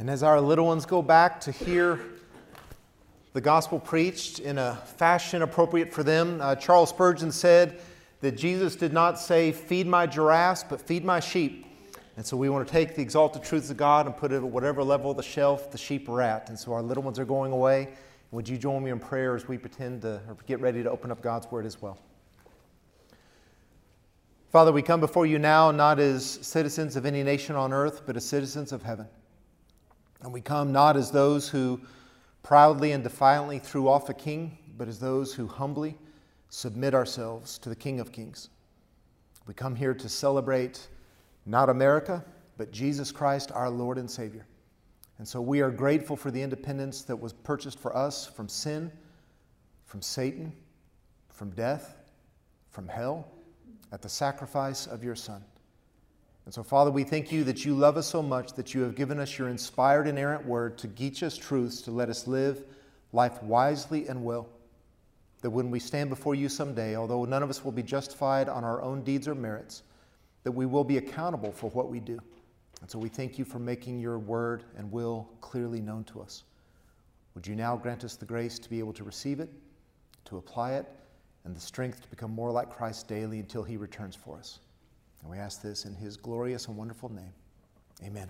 And as our little ones go back to hear the gospel preached in a fashion appropriate for them, uh, Charles Spurgeon said that Jesus did not say, Feed my giraffes, but feed my sheep. And so we want to take the exalted truths of God and put it at whatever level of the shelf the sheep are at. And so our little ones are going away. Would you join me in prayer as we pretend to or get ready to open up God's word as well? Father, we come before you now not as citizens of any nation on earth, but as citizens of heaven. And we come not as those who proudly and defiantly threw off a king, but as those who humbly submit ourselves to the King of Kings. We come here to celebrate not America, but Jesus Christ, our Lord and Savior. And so we are grateful for the independence that was purchased for us from sin, from Satan, from death, from hell, at the sacrifice of your Son. And so, Father, we thank you that you love us so much that you have given us your inspired, inerrant word to teach us truths, to let us live life wisely and well. That when we stand before you someday, although none of us will be justified on our own deeds or merits, that we will be accountable for what we do. And so we thank you for making your word and will clearly known to us. Would you now grant us the grace to be able to receive it, to apply it, and the strength to become more like Christ daily until he returns for us? And we ask this in his glorious and wonderful name. Amen.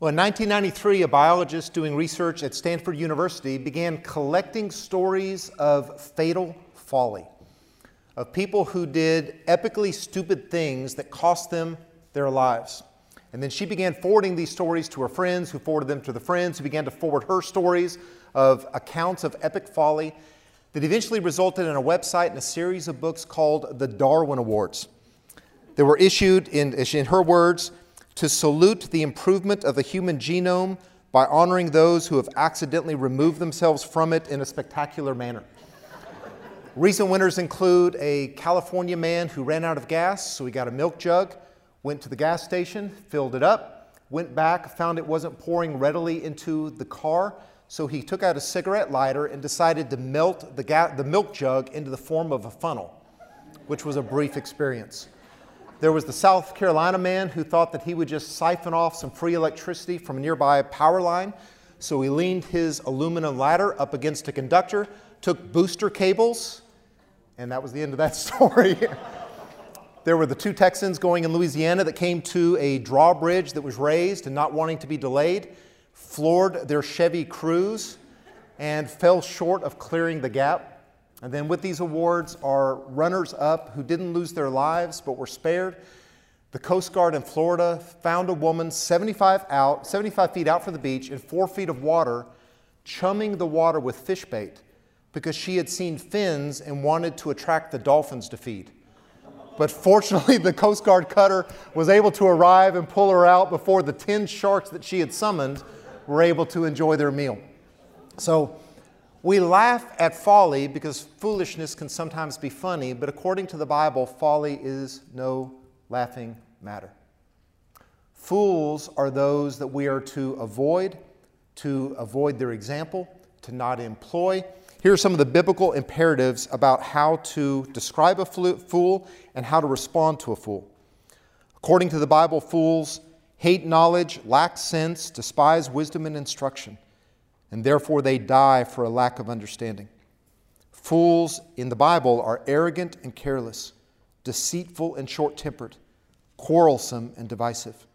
Well, in 1993, a biologist doing research at Stanford University began collecting stories of fatal folly, of people who did epically stupid things that cost them their lives. And then she began forwarding these stories to her friends, who forwarded them to the friends, who began to forward her stories of accounts of epic folly that eventually resulted in a website and a series of books called the Darwin Awards. They were issued, in, in her words, to salute the improvement of the human genome by honoring those who have accidentally removed themselves from it in a spectacular manner. Recent winners include a California man who ran out of gas, so he got a milk jug, went to the gas station, filled it up, went back, found it wasn't pouring readily into the car, so he took out a cigarette lighter and decided to melt the, ga- the milk jug into the form of a funnel, which was a brief experience. There was the South Carolina man who thought that he would just siphon off some free electricity from a nearby power line. So he leaned his aluminum ladder up against a conductor, took booster cables, and that was the end of that story. there were the two Texans going in Louisiana that came to a drawbridge that was raised and not wanting to be delayed floored their Chevy Cruze, and fell short of clearing the gap. And then with these awards are runners up who didn't lose their lives but were spared. The Coast Guard in Florida found a woman 75 out, 75 feet out from the beach in four feet of water, chumming the water with fish bait because she had seen fins and wanted to attract the dolphins to feed. But fortunately, the Coast Guard cutter was able to arrive and pull her out before the 10 sharks that she had summoned were able to enjoy their meal. So we laugh at folly because foolishness can sometimes be funny, but according to the Bible, folly is no laughing matter. Fools are those that we are to avoid, to avoid their example, to not employ. Here are some of the biblical imperatives about how to describe a fool and how to respond to a fool. According to the Bible, fools hate knowledge, lack sense, despise wisdom and instruction, and therefore they die for a lack of understanding. Fools in the Bible are arrogant and careless, deceitful and short tempered, quarrelsome and divisive.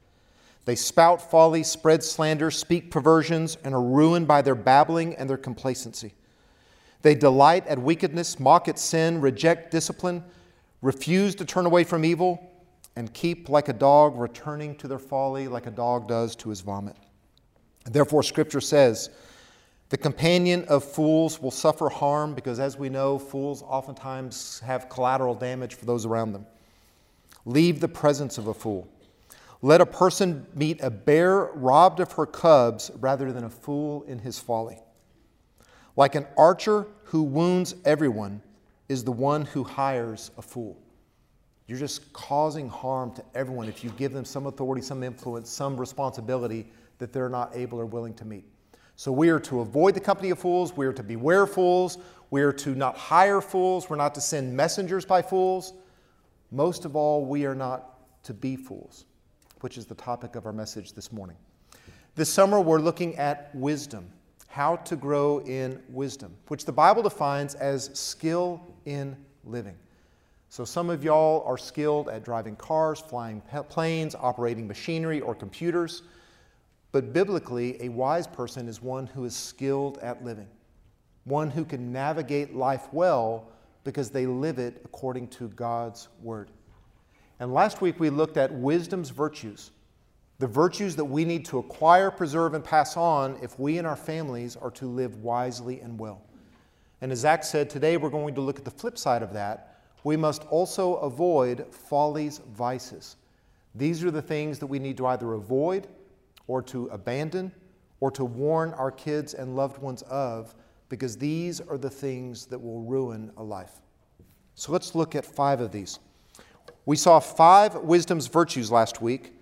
They spout folly, spread slander, speak perversions, and are ruined by their babbling and their complacency. They delight at wickedness, mock at sin, reject discipline, refuse to turn away from evil and keep like a dog returning to their folly like a dog does to his vomit. Therefore, Scripture says, the companion of fools will suffer harm because, as we know, fools oftentimes have collateral damage for those around them. Leave the presence of a fool. Let a person meet a bear robbed of her cubs rather than a fool in his folly. Like an archer who wounds everyone is the one who hires a fool. You're just causing harm to everyone if you give them some authority, some influence, some responsibility that they're not able or willing to meet. So we are to avoid the company of fools. We are to beware fools. We are to not hire fools. We're not to send messengers by fools. Most of all, we are not to be fools, which is the topic of our message this morning. This summer, we're looking at wisdom, how to grow in wisdom, which the Bible defines as skill in living. So, some of y'all are skilled at driving cars, flying planes, operating machinery or computers. But biblically, a wise person is one who is skilled at living, one who can navigate life well because they live it according to God's word. And last week we looked at wisdom's virtues, the virtues that we need to acquire, preserve, and pass on if we and our families are to live wisely and well. And as Zach said, today we're going to look at the flip side of that. We must also avoid folly's vices. These are the things that we need to either avoid or to abandon or to warn our kids and loved ones of, because these are the things that will ruin a life. So let's look at five of these. We saw five wisdom's virtues last week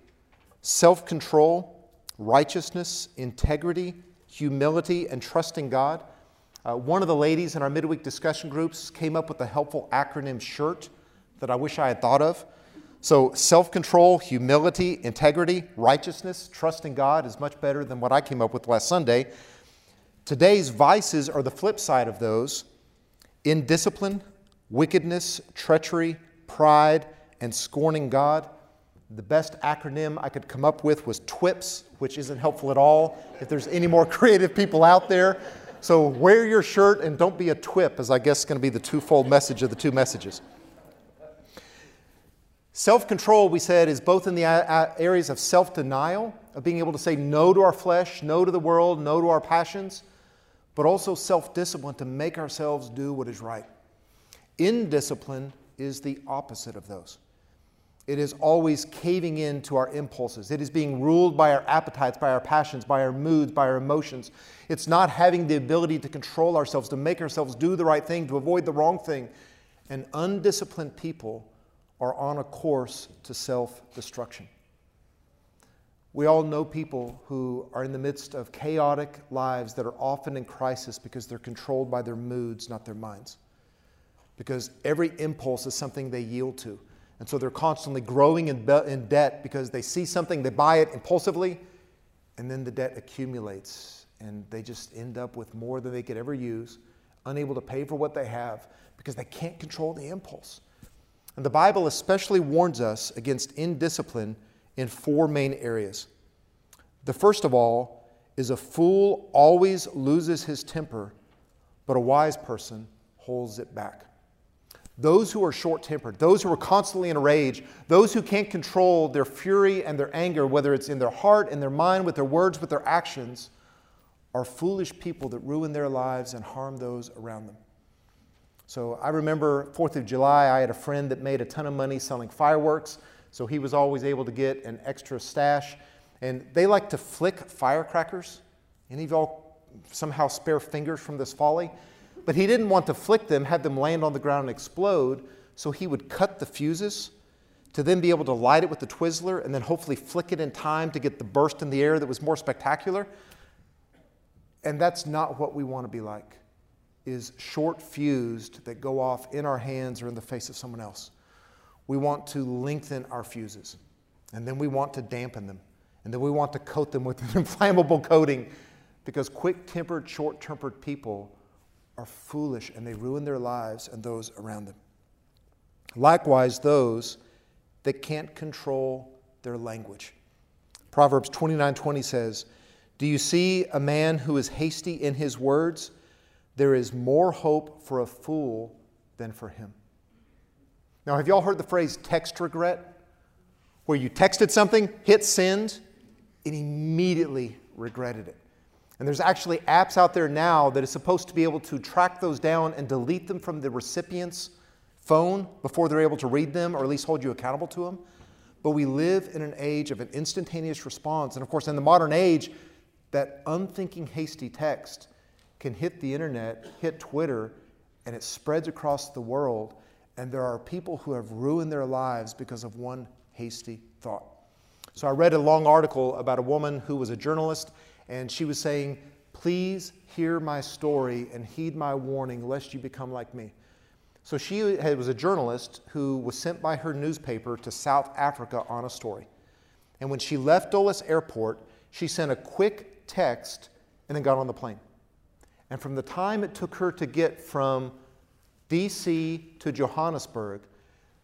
self control, righteousness, integrity, humility, and trusting God. Uh, one of the ladies in our midweek discussion groups came up with a helpful acronym shirt that I wish I had thought of. So, self control, humility, integrity, righteousness, trust in God is much better than what I came up with last Sunday. Today's vices are the flip side of those indiscipline, wickedness, treachery, pride, and scorning God. The best acronym I could come up with was TWIPS, which isn't helpful at all if there's any more creative people out there. So, wear your shirt and don't be a TWIP, as I guess is going to be the twofold message of the two messages. Self control, we said, is both in the areas of self denial, of being able to say no to our flesh, no to the world, no to our passions, but also self discipline to make ourselves do what is right. Indiscipline is the opposite of those. It is always caving in to our impulses. It is being ruled by our appetites, by our passions, by our moods, by our emotions. It's not having the ability to control ourselves, to make ourselves do the right thing, to avoid the wrong thing. And undisciplined people are on a course to self destruction. We all know people who are in the midst of chaotic lives that are often in crisis because they're controlled by their moods, not their minds. Because every impulse is something they yield to. And so they're constantly growing in, be- in debt because they see something, they buy it impulsively, and then the debt accumulates. And they just end up with more than they could ever use, unable to pay for what they have because they can't control the impulse. And the Bible especially warns us against indiscipline in four main areas. The first of all is a fool always loses his temper, but a wise person holds it back. Those who are short tempered, those who are constantly in a rage, those who can't control their fury and their anger, whether it's in their heart, in their mind, with their words, with their actions, are foolish people that ruin their lives and harm those around them. So I remember 4th of July, I had a friend that made a ton of money selling fireworks, so he was always able to get an extra stash. And they like to flick firecrackers. Any of y'all somehow spare fingers from this folly? But he didn't want to flick them, have them land on the ground and explode, so he would cut the fuses to then be able to light it with the Twizzler and then hopefully flick it in time to get the burst in the air that was more spectacular. And that's not what we want to be like is short fused that go off in our hands or in the face of someone else. We want to lengthen our fuses, and then we want to dampen them, and then we want to coat them with an inflammable coating because quick tempered, short tempered people are foolish and they ruin their lives and those around them. Likewise, those that can't control their language. Proverbs 29:20 says, "Do you see a man who is hasty in his words? There is more hope for a fool than for him. Now, have y'all heard the phrase text regret? Where you texted something, hit send, and immediately regretted it. And there's actually apps out there now that is supposed to be able to track those down and delete them from the recipient's phone before they're able to read them or at least hold you accountable to them. But we live in an age of an instantaneous response. And of course, in the modern age, that unthinking, hasty text can hit the internet, hit Twitter, and it spreads across the world. And there are people who have ruined their lives because of one hasty thought. So I read a long article about a woman who was a journalist, and she was saying, Please hear my story and heed my warning, lest you become like me. So she was a journalist who was sent by her newspaper to South Africa on a story. And when she left Dulles Airport, she sent a quick text and then got on the plane. And from the time it took her to get from DC to Johannesburg,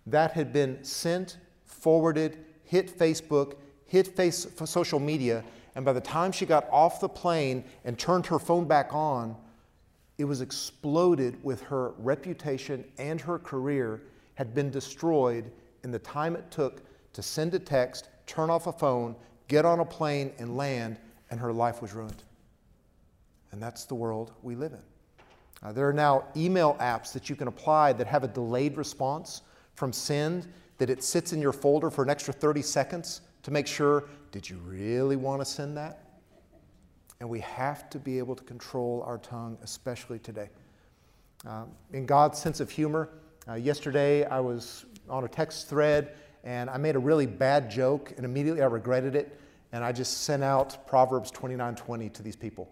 that had been sent, forwarded, hit Facebook, hit face, social media, and by the time she got off the plane and turned her phone back on, it was exploded with her reputation and her career had been destroyed in the time it took to send a text, turn off a phone, get on a plane, and land, and her life was ruined. And that's the world we live in. Uh, there are now email apps that you can apply that have a delayed response from send, that it sits in your folder for an extra 30 seconds to make sure did you really want to send that? And we have to be able to control our tongue, especially today. Um, in God's sense of humor, uh, yesterday I was on a text thread and I made a really bad joke and immediately I regretted it and I just sent out Proverbs 29:20 to these people.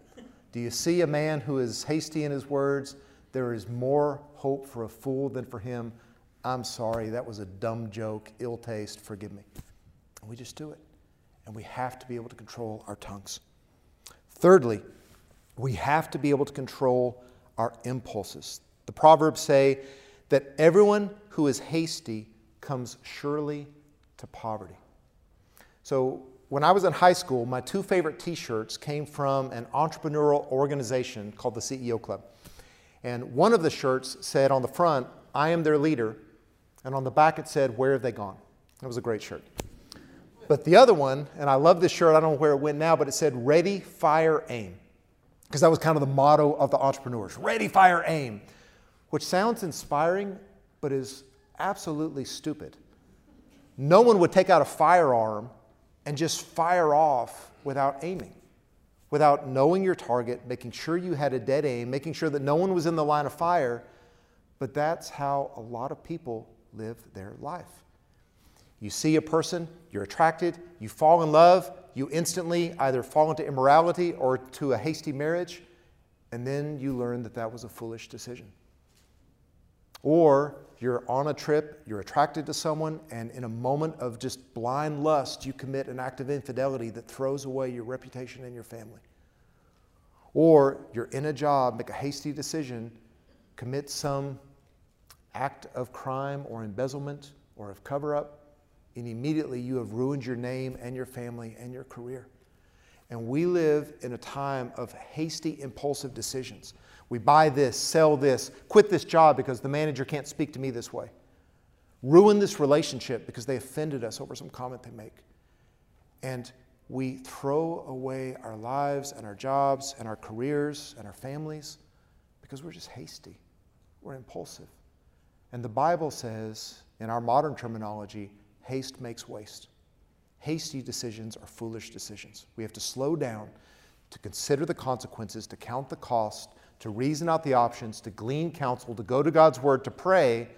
Do you see a man who is hasty in his words? There is more hope for a fool than for him. I'm sorry, that was a dumb joke, ill taste, forgive me. And we just do it. And we have to be able to control our tongues. Thirdly, we have to be able to control our impulses. The Proverbs say that everyone who is hasty comes surely to poverty. So when I was in high school, my two favorite t shirts came from an entrepreneurial organization called the CEO Club. And one of the shirts said on the front, I am their leader. And on the back it said, Where have they gone? That was a great shirt. But the other one, and I love this shirt, I don't know where it went now, but it said, Ready, Fire, Aim. Because that was kind of the motto of the entrepreneurs Ready, Fire, Aim. Which sounds inspiring, but is absolutely stupid. No one would take out a firearm and just fire off without aiming, without knowing your target, making sure you had a dead aim, making sure that no one was in the line of fire. But that's how a lot of people live their life. You see a person, you're attracted, you fall in love, you instantly either fall into immorality or to a hasty marriage, and then you learn that that was a foolish decision. Or you're on a trip, you're attracted to someone, and in a moment of just blind lust, you commit an act of infidelity that throws away your reputation and your family. Or you're in a job, make a hasty decision, commit some act of crime or embezzlement or of cover up, and immediately you have ruined your name and your family and your career. And we live in a time of hasty, impulsive decisions. We buy this, sell this, quit this job because the manager can't speak to me this way. Ruin this relationship because they offended us over some comment they make. And we throw away our lives and our jobs and our careers and our families because we're just hasty. We're impulsive. And the Bible says, in our modern terminology, haste makes waste. Hasty decisions are foolish decisions. We have to slow down to consider the consequences, to count the cost, to reason out the options, to glean counsel, to go to God's Word, to pray,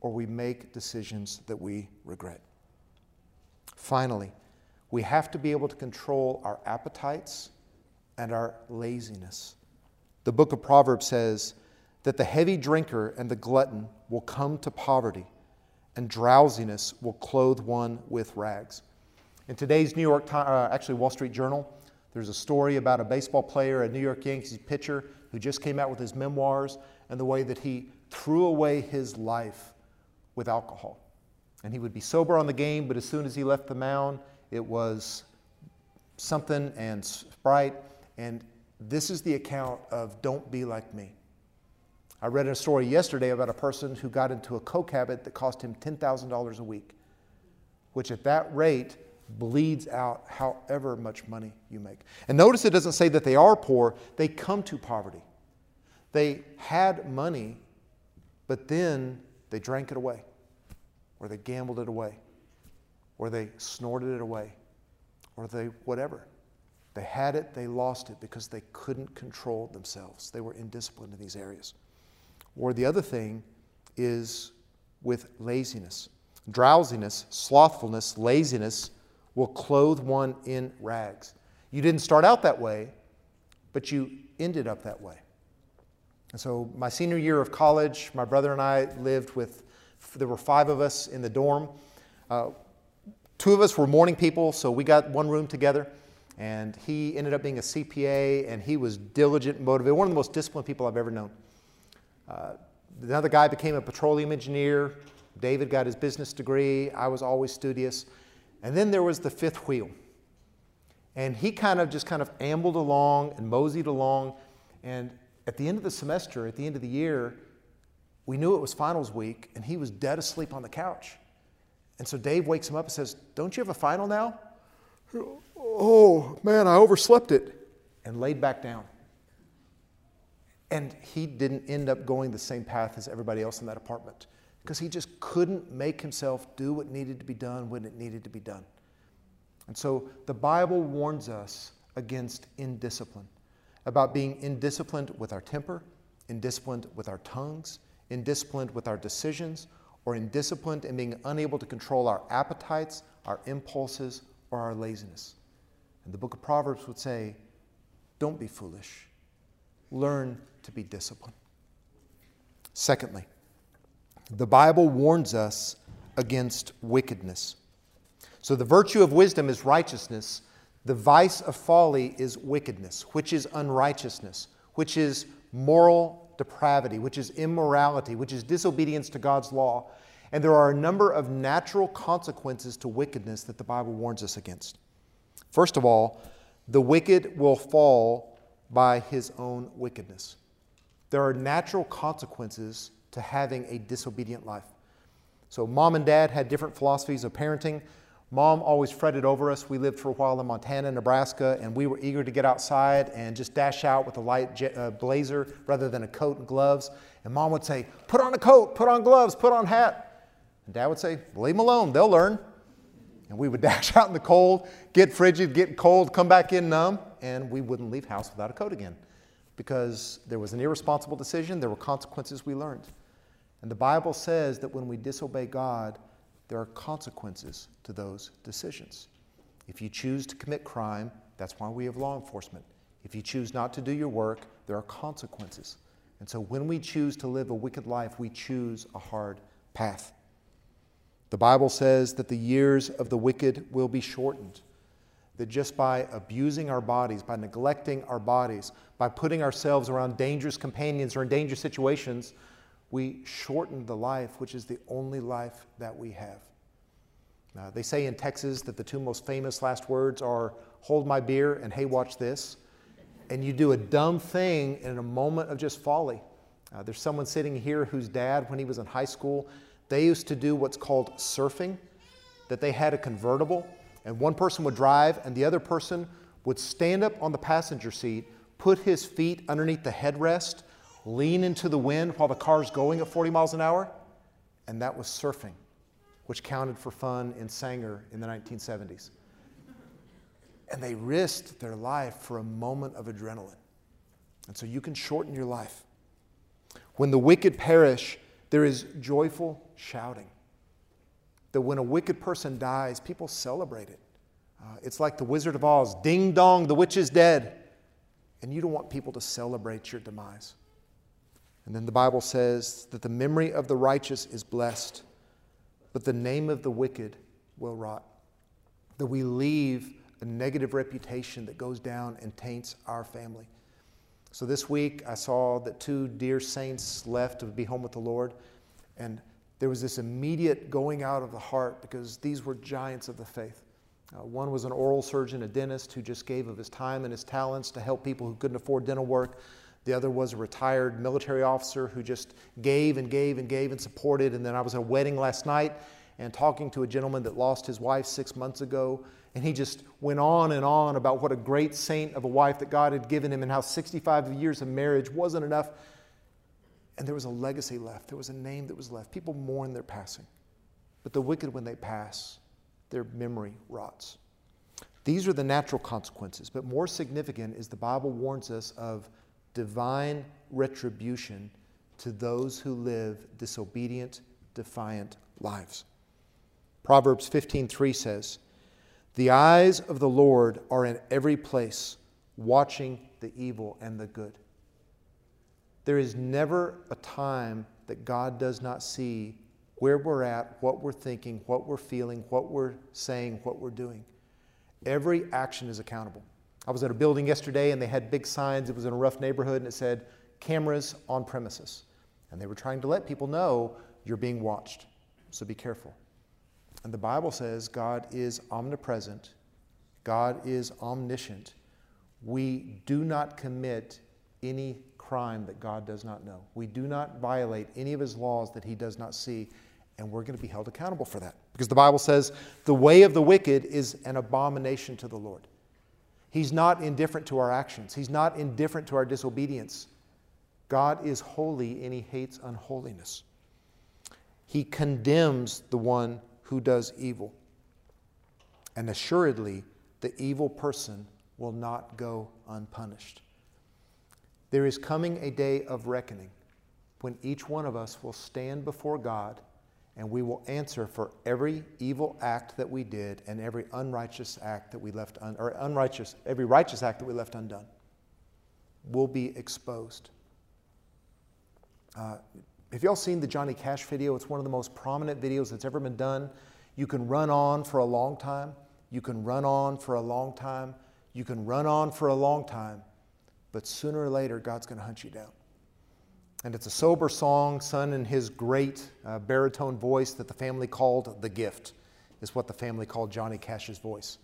or we make decisions that we regret. Finally, we have to be able to control our appetites and our laziness. The book of Proverbs says that the heavy drinker and the glutton will come to poverty, and drowsiness will clothe one with rags. In today's New York uh, actually Wall Street Journal, there's a story about a baseball player, a New York Yankees pitcher, who just came out with his memoirs and the way that he threw away his life with alcohol. And he would be sober on the game, but as soon as he left the mound, it was something and Sprite. And this is the account of don't be like me. I read a story yesterday about a person who got into a coke habit that cost him $10,000 a week, which at that rate bleeds out however much money you make. And notice it doesn't say that they are poor, they come to poverty. They had money, but then they drank it away, or they gambled it away, or they snorted it away, or they whatever. They had it, they lost it because they couldn't control themselves. They were indisciplined in these areas. Or the other thing is with laziness. Drowsiness, slothfulness, laziness will clothe one in rags. You didn't start out that way, but you ended up that way. And so, my senior year of college, my brother and I lived with, there were five of us in the dorm. Uh, two of us were morning people, so we got one room together. And he ended up being a CPA, and he was diligent and motivated, one of the most disciplined people I've ever known. Uh, another guy became a petroleum engineer. David got his business degree. I was always studious. And then there was the fifth wheel. And he kind of just kind of ambled along and moseyed along. And at the end of the semester, at the end of the year, we knew it was finals week, and he was dead asleep on the couch. And so Dave wakes him up and says, Don't you have a final now? Oh, man, I overslept it. And laid back down. And he didn't end up going the same path as everybody else in that apartment because he just couldn't make himself do what needed to be done when it needed to be done. And so the Bible warns us against indiscipline, about being indisciplined with our temper, indisciplined with our tongues, indisciplined with our decisions, or indisciplined in being unable to control our appetites, our impulses, or our laziness. And the book of Proverbs would say, don't be foolish. Learn to be disciplined. Secondly, the Bible warns us against wickedness. So the virtue of wisdom is righteousness. The vice of folly is wickedness, which is unrighteousness, which is moral depravity, which is immorality, which is disobedience to God's law. And there are a number of natural consequences to wickedness that the Bible warns us against. First of all, the wicked will fall by his own wickedness. There are natural consequences to having a disobedient life. So, mom and dad had different philosophies of parenting. Mom always fretted over us. We lived for a while in Montana, Nebraska, and we were eager to get outside and just dash out with a light jet, uh, blazer rather than a coat and gloves. And mom would say, Put on a coat, put on gloves, put on hat. And dad would say, Leave them alone, they'll learn. And we would dash out in the cold, get frigid, get cold, come back in numb, and we wouldn't leave house without a coat again because there was an irresponsible decision, there were consequences we learned. And the Bible says that when we disobey God, there are consequences to those decisions. If you choose to commit crime, that's why we have law enforcement. If you choose not to do your work, there are consequences. And so when we choose to live a wicked life, we choose a hard path. The Bible says that the years of the wicked will be shortened. That just by abusing our bodies, by neglecting our bodies, by putting ourselves around dangerous companions or in dangerous situations, we shorten the life, which is the only life that we have. Uh, they say in Texas that the two most famous last words are hold my beer and hey, watch this. And you do a dumb thing in a moment of just folly. Uh, there's someone sitting here whose dad, when he was in high school, they used to do what's called surfing, that they had a convertible, and one person would drive, and the other person would stand up on the passenger seat, put his feet underneath the headrest, lean into the wind while the car's going at 40 miles an hour, and that was surfing, which counted for fun in Sanger in the 1970s. And they risked their life for a moment of adrenaline. And so you can shorten your life. When the wicked perish, there is joyful shouting. That when a wicked person dies, people celebrate it. Uh, it's like the Wizard of Oz ding dong, the witch is dead. And you don't want people to celebrate your demise. And then the Bible says that the memory of the righteous is blessed, but the name of the wicked will rot. That we leave a negative reputation that goes down and taints our family. So this week I saw that two dear saints left to be home with the Lord, and there was this immediate going out of the heart because these were giants of the faith. Uh, one was an oral surgeon, a dentist who just gave of his time and his talents to help people who couldn't afford dental work. The other was a retired military officer who just gave and gave and gave and supported. And then I was at a wedding last night and talking to a gentleman that lost his wife six months ago. And he just went on and on about what a great saint of a wife that God had given him and how 65 years of marriage wasn't enough. And there was a legacy left, there was a name that was left. People mourn their passing. But the wicked, when they pass, their memory rots. These are the natural consequences. But more significant is the Bible warns us of divine retribution to those who live disobedient, defiant lives. Proverbs 15:3 says, "The eyes of the Lord are in every place, watching the evil and the good." There is never a time that God does not see where we're at, what we're thinking, what we're feeling, what we're saying, what we're doing. Every action is accountable. I was at a building yesterday and they had big signs. It was in a rough neighborhood and it said, cameras on premises. And they were trying to let people know you're being watched. So be careful. And the Bible says God is omnipresent, God is omniscient. We do not commit any crime that God does not know. We do not violate any of his laws that he does not see, and we're going to be held accountable for that. Because the Bible says the way of the wicked is an abomination to the Lord. He's not indifferent to our actions, He's not indifferent to our disobedience. God is holy and He hates unholiness. He condemns the one who does evil. And assuredly, the evil person will not go unpunished. There is coming a day of reckoning when each one of us will stand before God and we will answer for every evil act that we did and every unrighteous act that we left un, or unrighteous every righteous act that we left undone will be exposed. Uh, have y'all seen the Johnny Cash video? It's one of the most prominent videos that's ever been done. You can run on for a long time. You can run on for a long time. You can run on for a long time. But sooner or later, God's going to hunt you down. And it's a sober song sung in his great uh, baritone voice that the family called The Gift, is what the family called Johnny Cash's voice.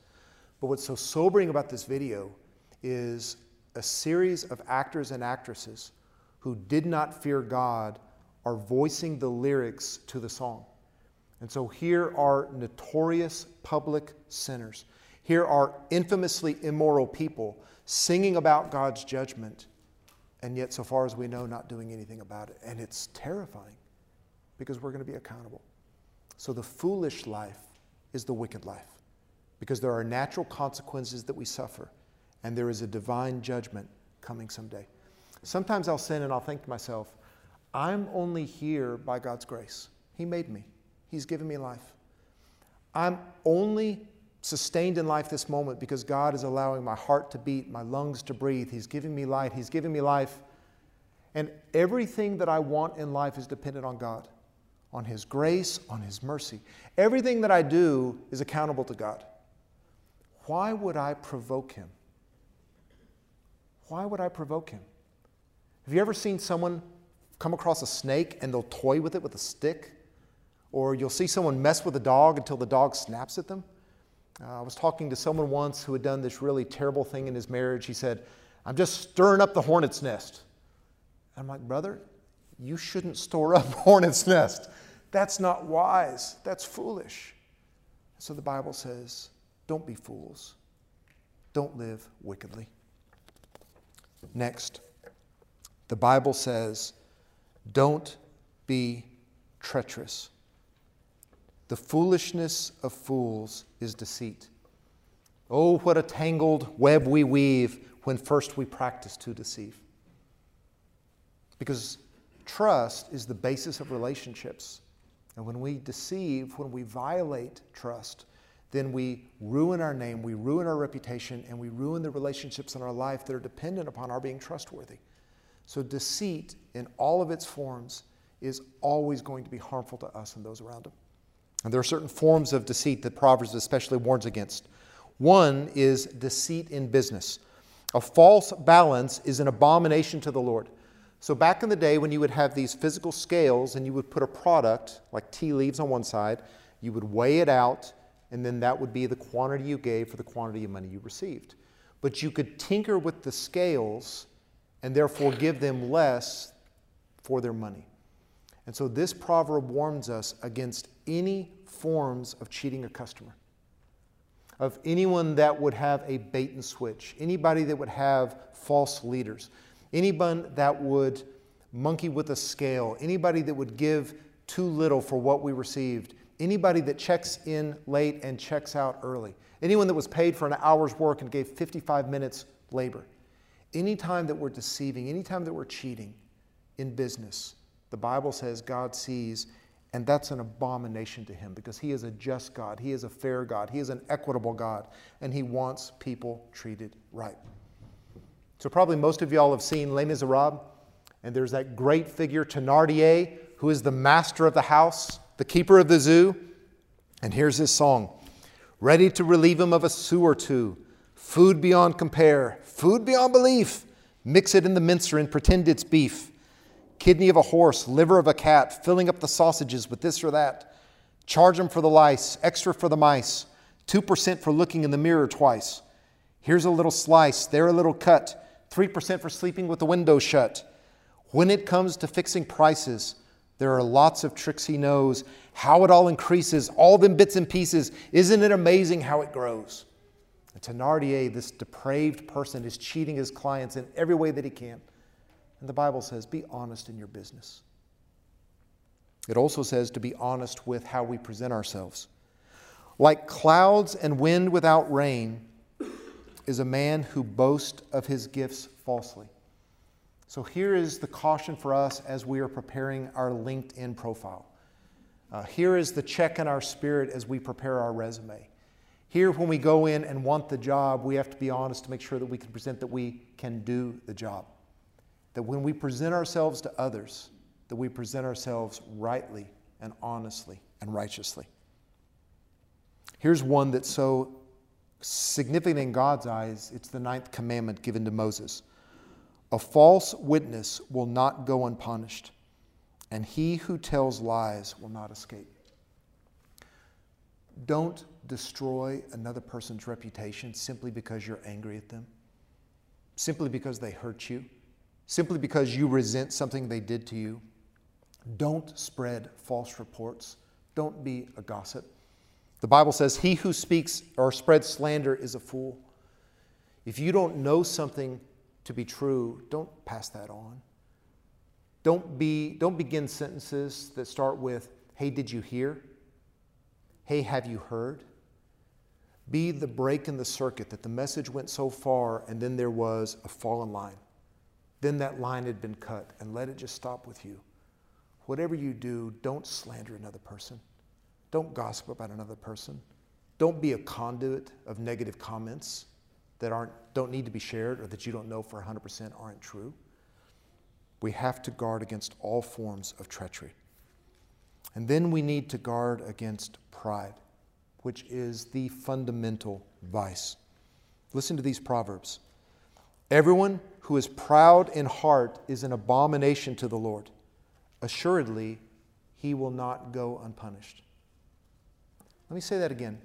But what's so sobering about this video is a series of actors and actresses who did not fear God are voicing the lyrics to the song. And so here are notorious public sinners. Here are infamously immoral people singing about God's judgment, and yet, so far as we know, not doing anything about it. And it's terrifying because we're going to be accountable. So the foolish life is the wicked life because there are natural consequences that we suffer, and there is a divine judgment coming someday. Sometimes I'll sin and I'll think to myself, I'm only here by God's grace. He made me, He's given me life. I'm only sustained in life this moment because God is allowing my heart to beat, my lungs to breathe. He's giving me light, He's giving me life. And everything that I want in life is dependent on God, on His grace, on His mercy. Everything that I do is accountable to God. Why would I provoke Him? Why would I provoke Him? Have you ever seen someone come across a snake and they'll toy with it with a stick? Or you'll see someone mess with a dog until the dog snaps at them? Uh, I was talking to someone once who had done this really terrible thing in his marriage. He said, I'm just stirring up the hornet's nest. I'm like, brother, you shouldn't store up hornet's nest. That's not wise. That's foolish. So the Bible says, don't be fools. Don't live wickedly. Next, the Bible says, don't be treacherous. The foolishness of fools is deceit. Oh, what a tangled web we weave when first we practice to deceive. Because trust is the basis of relationships. And when we deceive, when we violate trust, then we ruin our name, we ruin our reputation, and we ruin the relationships in our life that are dependent upon our being trustworthy. So, deceit in all of its forms is always going to be harmful to us and those around us. And there are certain forms of deceit that Proverbs especially warns against. One is deceit in business. A false balance is an abomination to the Lord. So, back in the day when you would have these physical scales and you would put a product like tea leaves on one side, you would weigh it out, and then that would be the quantity you gave for the quantity of money you received. But you could tinker with the scales and therefore give them less for their money. And so this proverb warns us against any forms of cheating a customer, of anyone that would have a bait and switch, anybody that would have false leaders, anyone that would monkey with a scale, anybody that would give too little for what we received, anybody that checks in late and checks out early, anyone that was paid for an hour's work and gave 55 minutes labor. Anytime that we're deceiving, anytime that we're cheating in business, the Bible says God sees, and that's an abomination to him because he is a just God, he is a fair God, he is an equitable God, and he wants people treated right. So, probably most of y'all have seen Les Miserables, and there's that great figure, Thénardier, who is the master of the house, the keeper of the zoo. And here's his song ready to relieve him of a sou or two. Food beyond compare, food beyond belief. Mix it in the mincer and pretend it's beef. Kidney of a horse, liver of a cat, filling up the sausages with this or that. Charge them for the lice, extra for the mice, 2% for looking in the mirror twice. Here's a little slice, there a little cut, 3% for sleeping with the window shut. When it comes to fixing prices, there are lots of tricks he knows, how it all increases, all them bits and pieces. Isn't it amazing how it grows? And Thenardier, this depraved person, is cheating his clients in every way that he can. And the Bible says, be honest in your business. It also says to be honest with how we present ourselves. Like clouds and wind without rain is a man who boasts of his gifts falsely. So here is the caution for us as we are preparing our LinkedIn profile. Uh, here is the check in our spirit as we prepare our resume. Here, when we go in and want the job, we have to be honest to make sure that we can present that we can do the job. That when we present ourselves to others, that we present ourselves rightly and honestly and righteously. Here's one that's so significant in God's eyes it's the ninth commandment given to Moses. A false witness will not go unpunished, and he who tells lies will not escape. Don't destroy another person's reputation simply because you're angry at them, simply because they hurt you, simply because you resent something they did to you. Don't spread false reports. Don't be a gossip. The Bible says, He who speaks or spreads slander is a fool. If you don't know something to be true, don't pass that on. Don't, be, don't begin sentences that start with, Hey, did you hear? Hey, have you heard? Be the break in the circuit that the message went so far and then there was a fallen line. Then that line had been cut, and let it just stop with you. Whatever you do, don't slander another person. Don't gossip about another person. Don't be a conduit of negative comments that aren't, don't need to be shared or that you don't know for 100% aren't true. We have to guard against all forms of treachery. And then we need to guard against pride, which is the fundamental vice. Listen to these proverbs Everyone who is proud in heart is an abomination to the Lord assuredly he will not go unpunished. Let me say that again.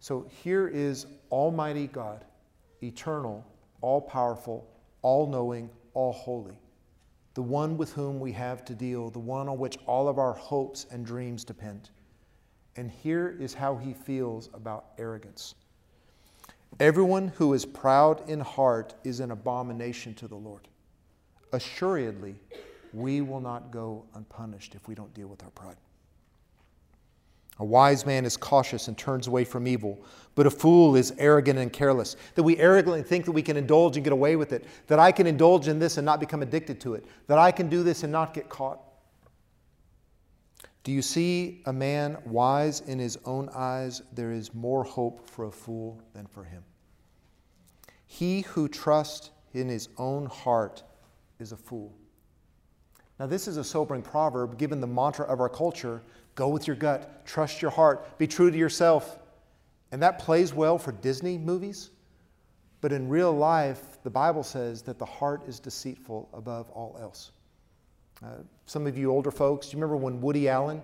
So here is Almighty God, eternal, all powerful, all knowing, all holy, the one with whom we have to deal, the one on which all of our hopes and dreams depend. And here is how he feels about arrogance. Everyone who is proud in heart is an abomination to the Lord. Assuredly, we will not go unpunished if we don't deal with our pride. A wise man is cautious and turns away from evil, but a fool is arrogant and careless. That we arrogantly think that we can indulge and get away with it, that I can indulge in this and not become addicted to it, that I can do this and not get caught. Do you see a man wise in his own eyes? There is more hope for a fool than for him. He who trusts in his own heart is a fool. Now, this is a sobering proverb given the mantra of our culture go with your gut, trust your heart, be true to yourself. And that plays well for Disney movies. But in real life, the Bible says that the heart is deceitful above all else. Uh, some of you older folks, do you remember when Woody Allen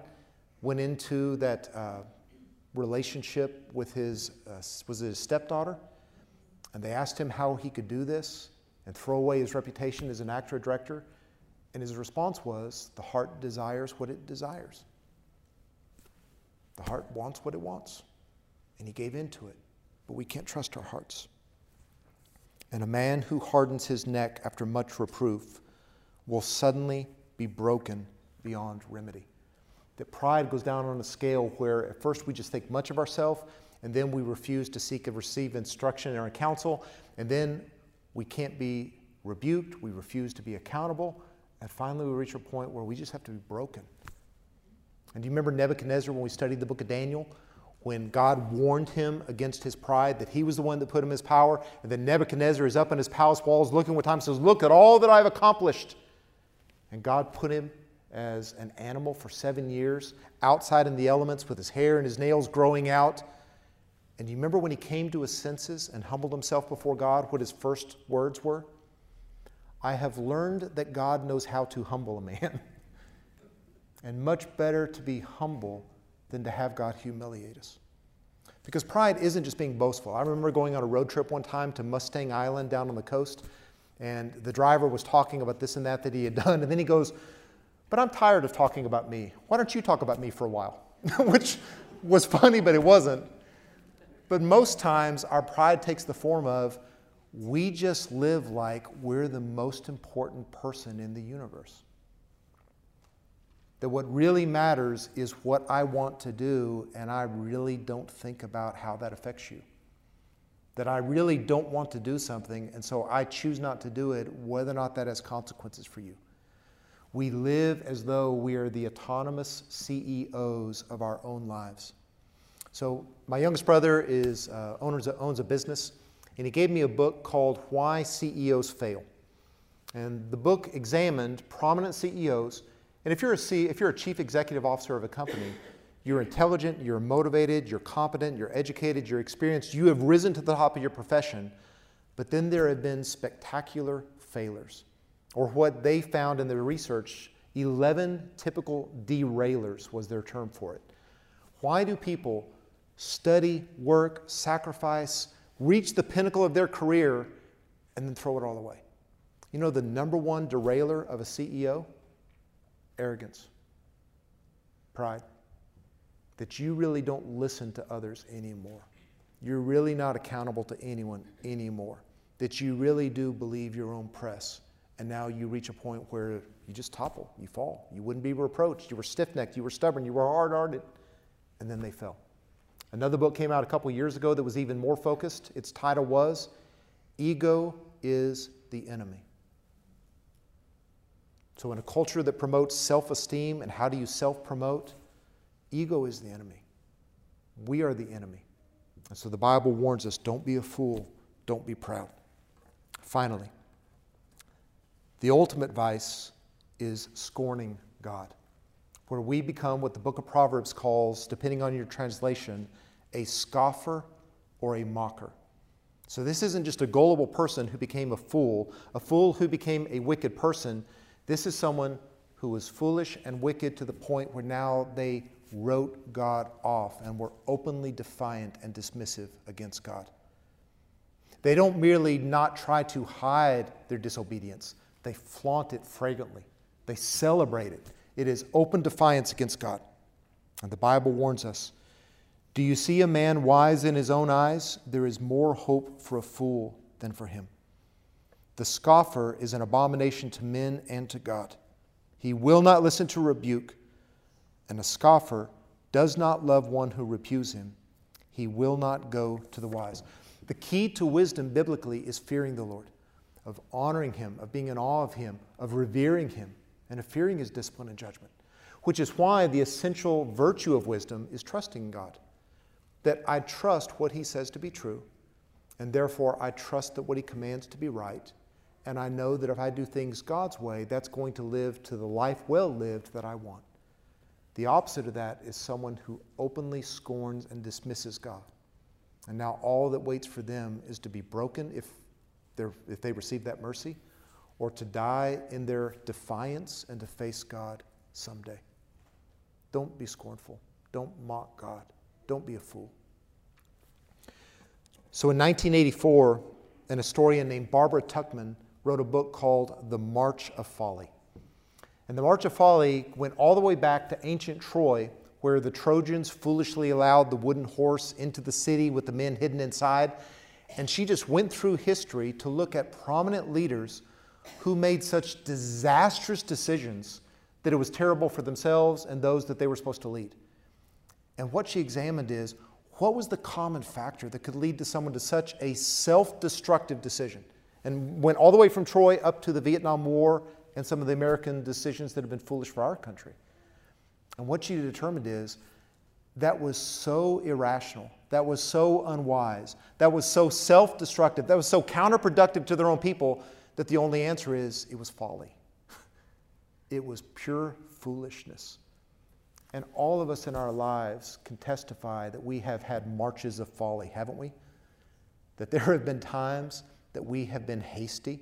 went into that uh, relationship with his, uh, was his stepdaughter? And they asked him how he could do this and throw away his reputation as an actor or director. And his response was the heart desires what it desires. The heart wants what it wants. And he gave in to it. But we can't trust our hearts. And a man who hardens his neck after much reproof will suddenly be broken beyond remedy. That pride goes down on a scale where at first we just think much of ourselves, and then we refuse to seek and receive instruction or counsel, and then we can't be rebuked, we refuse to be accountable, and finally, we reach a point where we just have to be broken. And do you remember Nebuchadnezzar when we studied the book of Daniel? When God warned him against his pride, that he was the one that put him in his power, and then Nebuchadnezzar is up in his palace walls looking one time and says, Look at all that I've accomplished. And God put him as an animal for seven years, outside in the elements with his hair and his nails growing out. And you remember when he came to his senses and humbled himself before God, what his first words were? I have learned that God knows how to humble a man. and much better to be humble than to have God humiliate us. Because pride isn't just being boastful. I remember going on a road trip one time to Mustang Island down on the coast, and the driver was talking about this and that that he had done, and then he goes, But I'm tired of talking about me. Why don't you talk about me for a while? Which was funny, but it wasn't. But most times, our pride takes the form of we just live like we're the most important person in the universe. That what really matters is what I want to do, and I really don't think about how that affects you. That I really don't want to do something, and so I choose not to do it, whether or not that has consequences for you. We live as though we are the autonomous CEOs of our own lives. So my youngest brother is uh, owners, owns a business, and he gave me a book called Why CEOs Fail. And the book examined prominent CEOs. And if you're a, C, if you're a chief executive officer of a company, you're intelligent, you're motivated, you're competent, you're educated, you're experienced, you have risen to the top of your profession. But then there have been spectacular failures, or what they found in their research 11 typical derailers was their term for it. Why do people study, work, sacrifice, reach the pinnacle of their career, and then throw it all away. You know the number one derailer of a CEO? Arrogance, pride. That you really don't listen to others anymore. You're really not accountable to anyone anymore. That you really do believe your own press. And now you reach a point where you just topple, you fall. You wouldn't be reproached. You were stiff necked, you were stubborn, you were hard hearted. And then they fell. Another book came out a couple years ago that was even more focused. Its title was Ego is the Enemy. So, in a culture that promotes self esteem and how do you self promote, ego is the enemy. We are the enemy. And so the Bible warns us don't be a fool, don't be proud. Finally, the ultimate vice is scorning God, where we become what the book of Proverbs calls, depending on your translation, a scoffer, or a mocker. So this isn't just a gullible person who became a fool, a fool who became a wicked person. This is someone who was foolish and wicked to the point where now they wrote God off and were openly defiant and dismissive against God. They don't merely not try to hide their disobedience, they flaunt it fragrantly. They celebrate it. It is open defiance against God. And the Bible warns us do you see a man wise in his own eyes? There is more hope for a fool than for him. The scoffer is an abomination to men and to God. He will not listen to rebuke, and a scoffer does not love one who rebukes him. He will not go to the wise. The key to wisdom biblically is fearing the Lord, of honoring him, of being in awe of him, of revering him, and of fearing his discipline and judgment, which is why the essential virtue of wisdom is trusting God that I trust what he says to be true, and therefore I trust that what he commands to be right, and I know that if I do things God's way, that's going to live to the life well lived that I want. The opposite of that is someone who openly scorns and dismisses God. And now all that waits for them is to be broken if, if they receive that mercy, or to die in their defiance and to face God someday. Don't be scornful. Don't mock God. Don't be a fool. So in 1984, an historian named Barbara Tuchman wrote a book called The March of Folly. And the March of Folly went all the way back to ancient Troy, where the Trojans foolishly allowed the wooden horse into the city with the men hidden inside. And she just went through history to look at prominent leaders who made such disastrous decisions that it was terrible for themselves and those that they were supposed to lead. And what she examined is what was the common factor that could lead to someone to such a self destructive decision? And went all the way from Troy up to the Vietnam War and some of the American decisions that have been foolish for our country. And what she determined is that was so irrational, that was so unwise, that was so self destructive, that was so counterproductive to their own people that the only answer is it was folly. It was pure foolishness. And all of us in our lives can testify that we have had marches of folly, haven't we? That there have been times that we have been hasty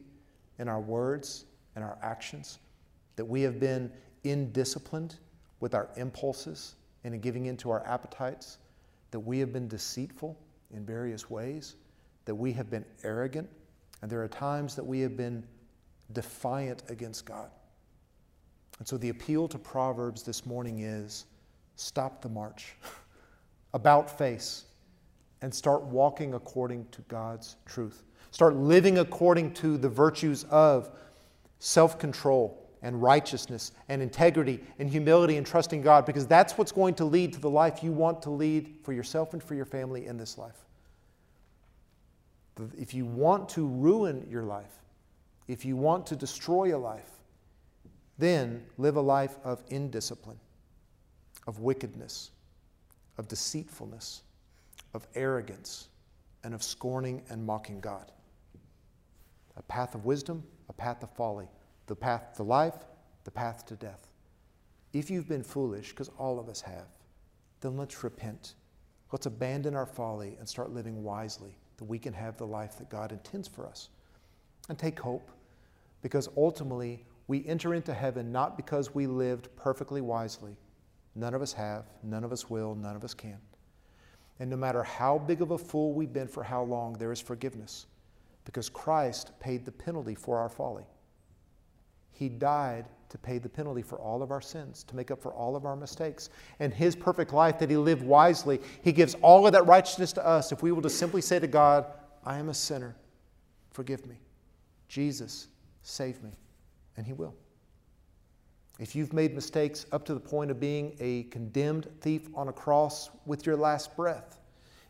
in our words and our actions, that we have been indisciplined with our impulses and in giving into our appetites, that we have been deceitful in various ways, that we have been arrogant, and there are times that we have been defiant against God. And so the appeal to Proverbs this morning is stop the march, about face, and start walking according to God's truth. Start living according to the virtues of self control and righteousness and integrity and humility and trusting God because that's what's going to lead to the life you want to lead for yourself and for your family in this life. If you want to ruin your life, if you want to destroy a life, then live a life of indiscipline, of wickedness, of deceitfulness, of arrogance, and of scorning and mocking God. A path of wisdom, a path of folly, the path to life, the path to death. If you've been foolish, because all of us have, then let's repent. Let's abandon our folly and start living wisely that we can have the life that God intends for us. And take hope because ultimately we enter into heaven not because we lived perfectly wisely. None of us have, none of us will, none of us can. And no matter how big of a fool we've been for how long, there is forgiveness because Christ paid the penalty for our folly. He died to pay the penalty for all of our sins, to make up for all of our mistakes. And His perfect life that He lived wisely, He gives all of that righteousness to us if we will just simply say to God, I am a sinner. Forgive me. Jesus, save me. And He will. If you've made mistakes up to the point of being a condemned thief on a cross with your last breath,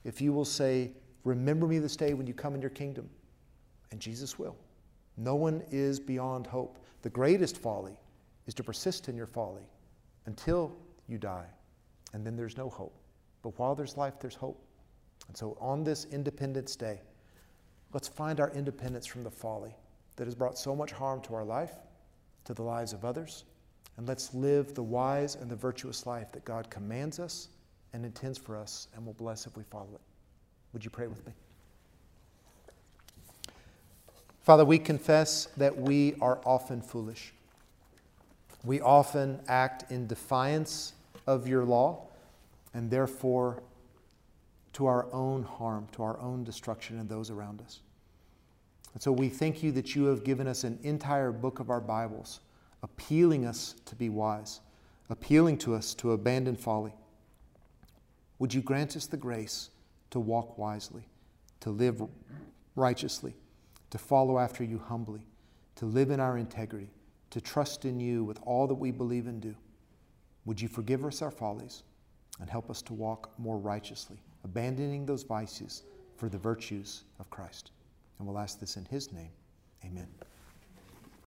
if you will say, Remember me this day when you come in your kingdom, and Jesus will. No one is beyond hope. The greatest folly is to persist in your folly until you die, and then there's no hope. But while there's life, there's hope. And so on this Independence Day, let's find our independence from the folly that has brought so much harm to our life, to the lives of others, and let's live the wise and the virtuous life that God commands us and intends for us and will bless if we follow it. Would you pray with me? Father, we confess that we are often foolish. We often act in defiance of your law and therefore to our own harm, to our own destruction and those around us. And so we thank you that you have given us an entire book of our Bibles, appealing us to be wise, appealing to us to abandon folly. Would you grant us the grace to walk wisely, to live righteously? To follow after you humbly, to live in our integrity, to trust in you with all that we believe and do. Would you forgive us our follies and help us to walk more righteously, abandoning those vices for the virtues of Christ? And we'll ask this in his name. Amen.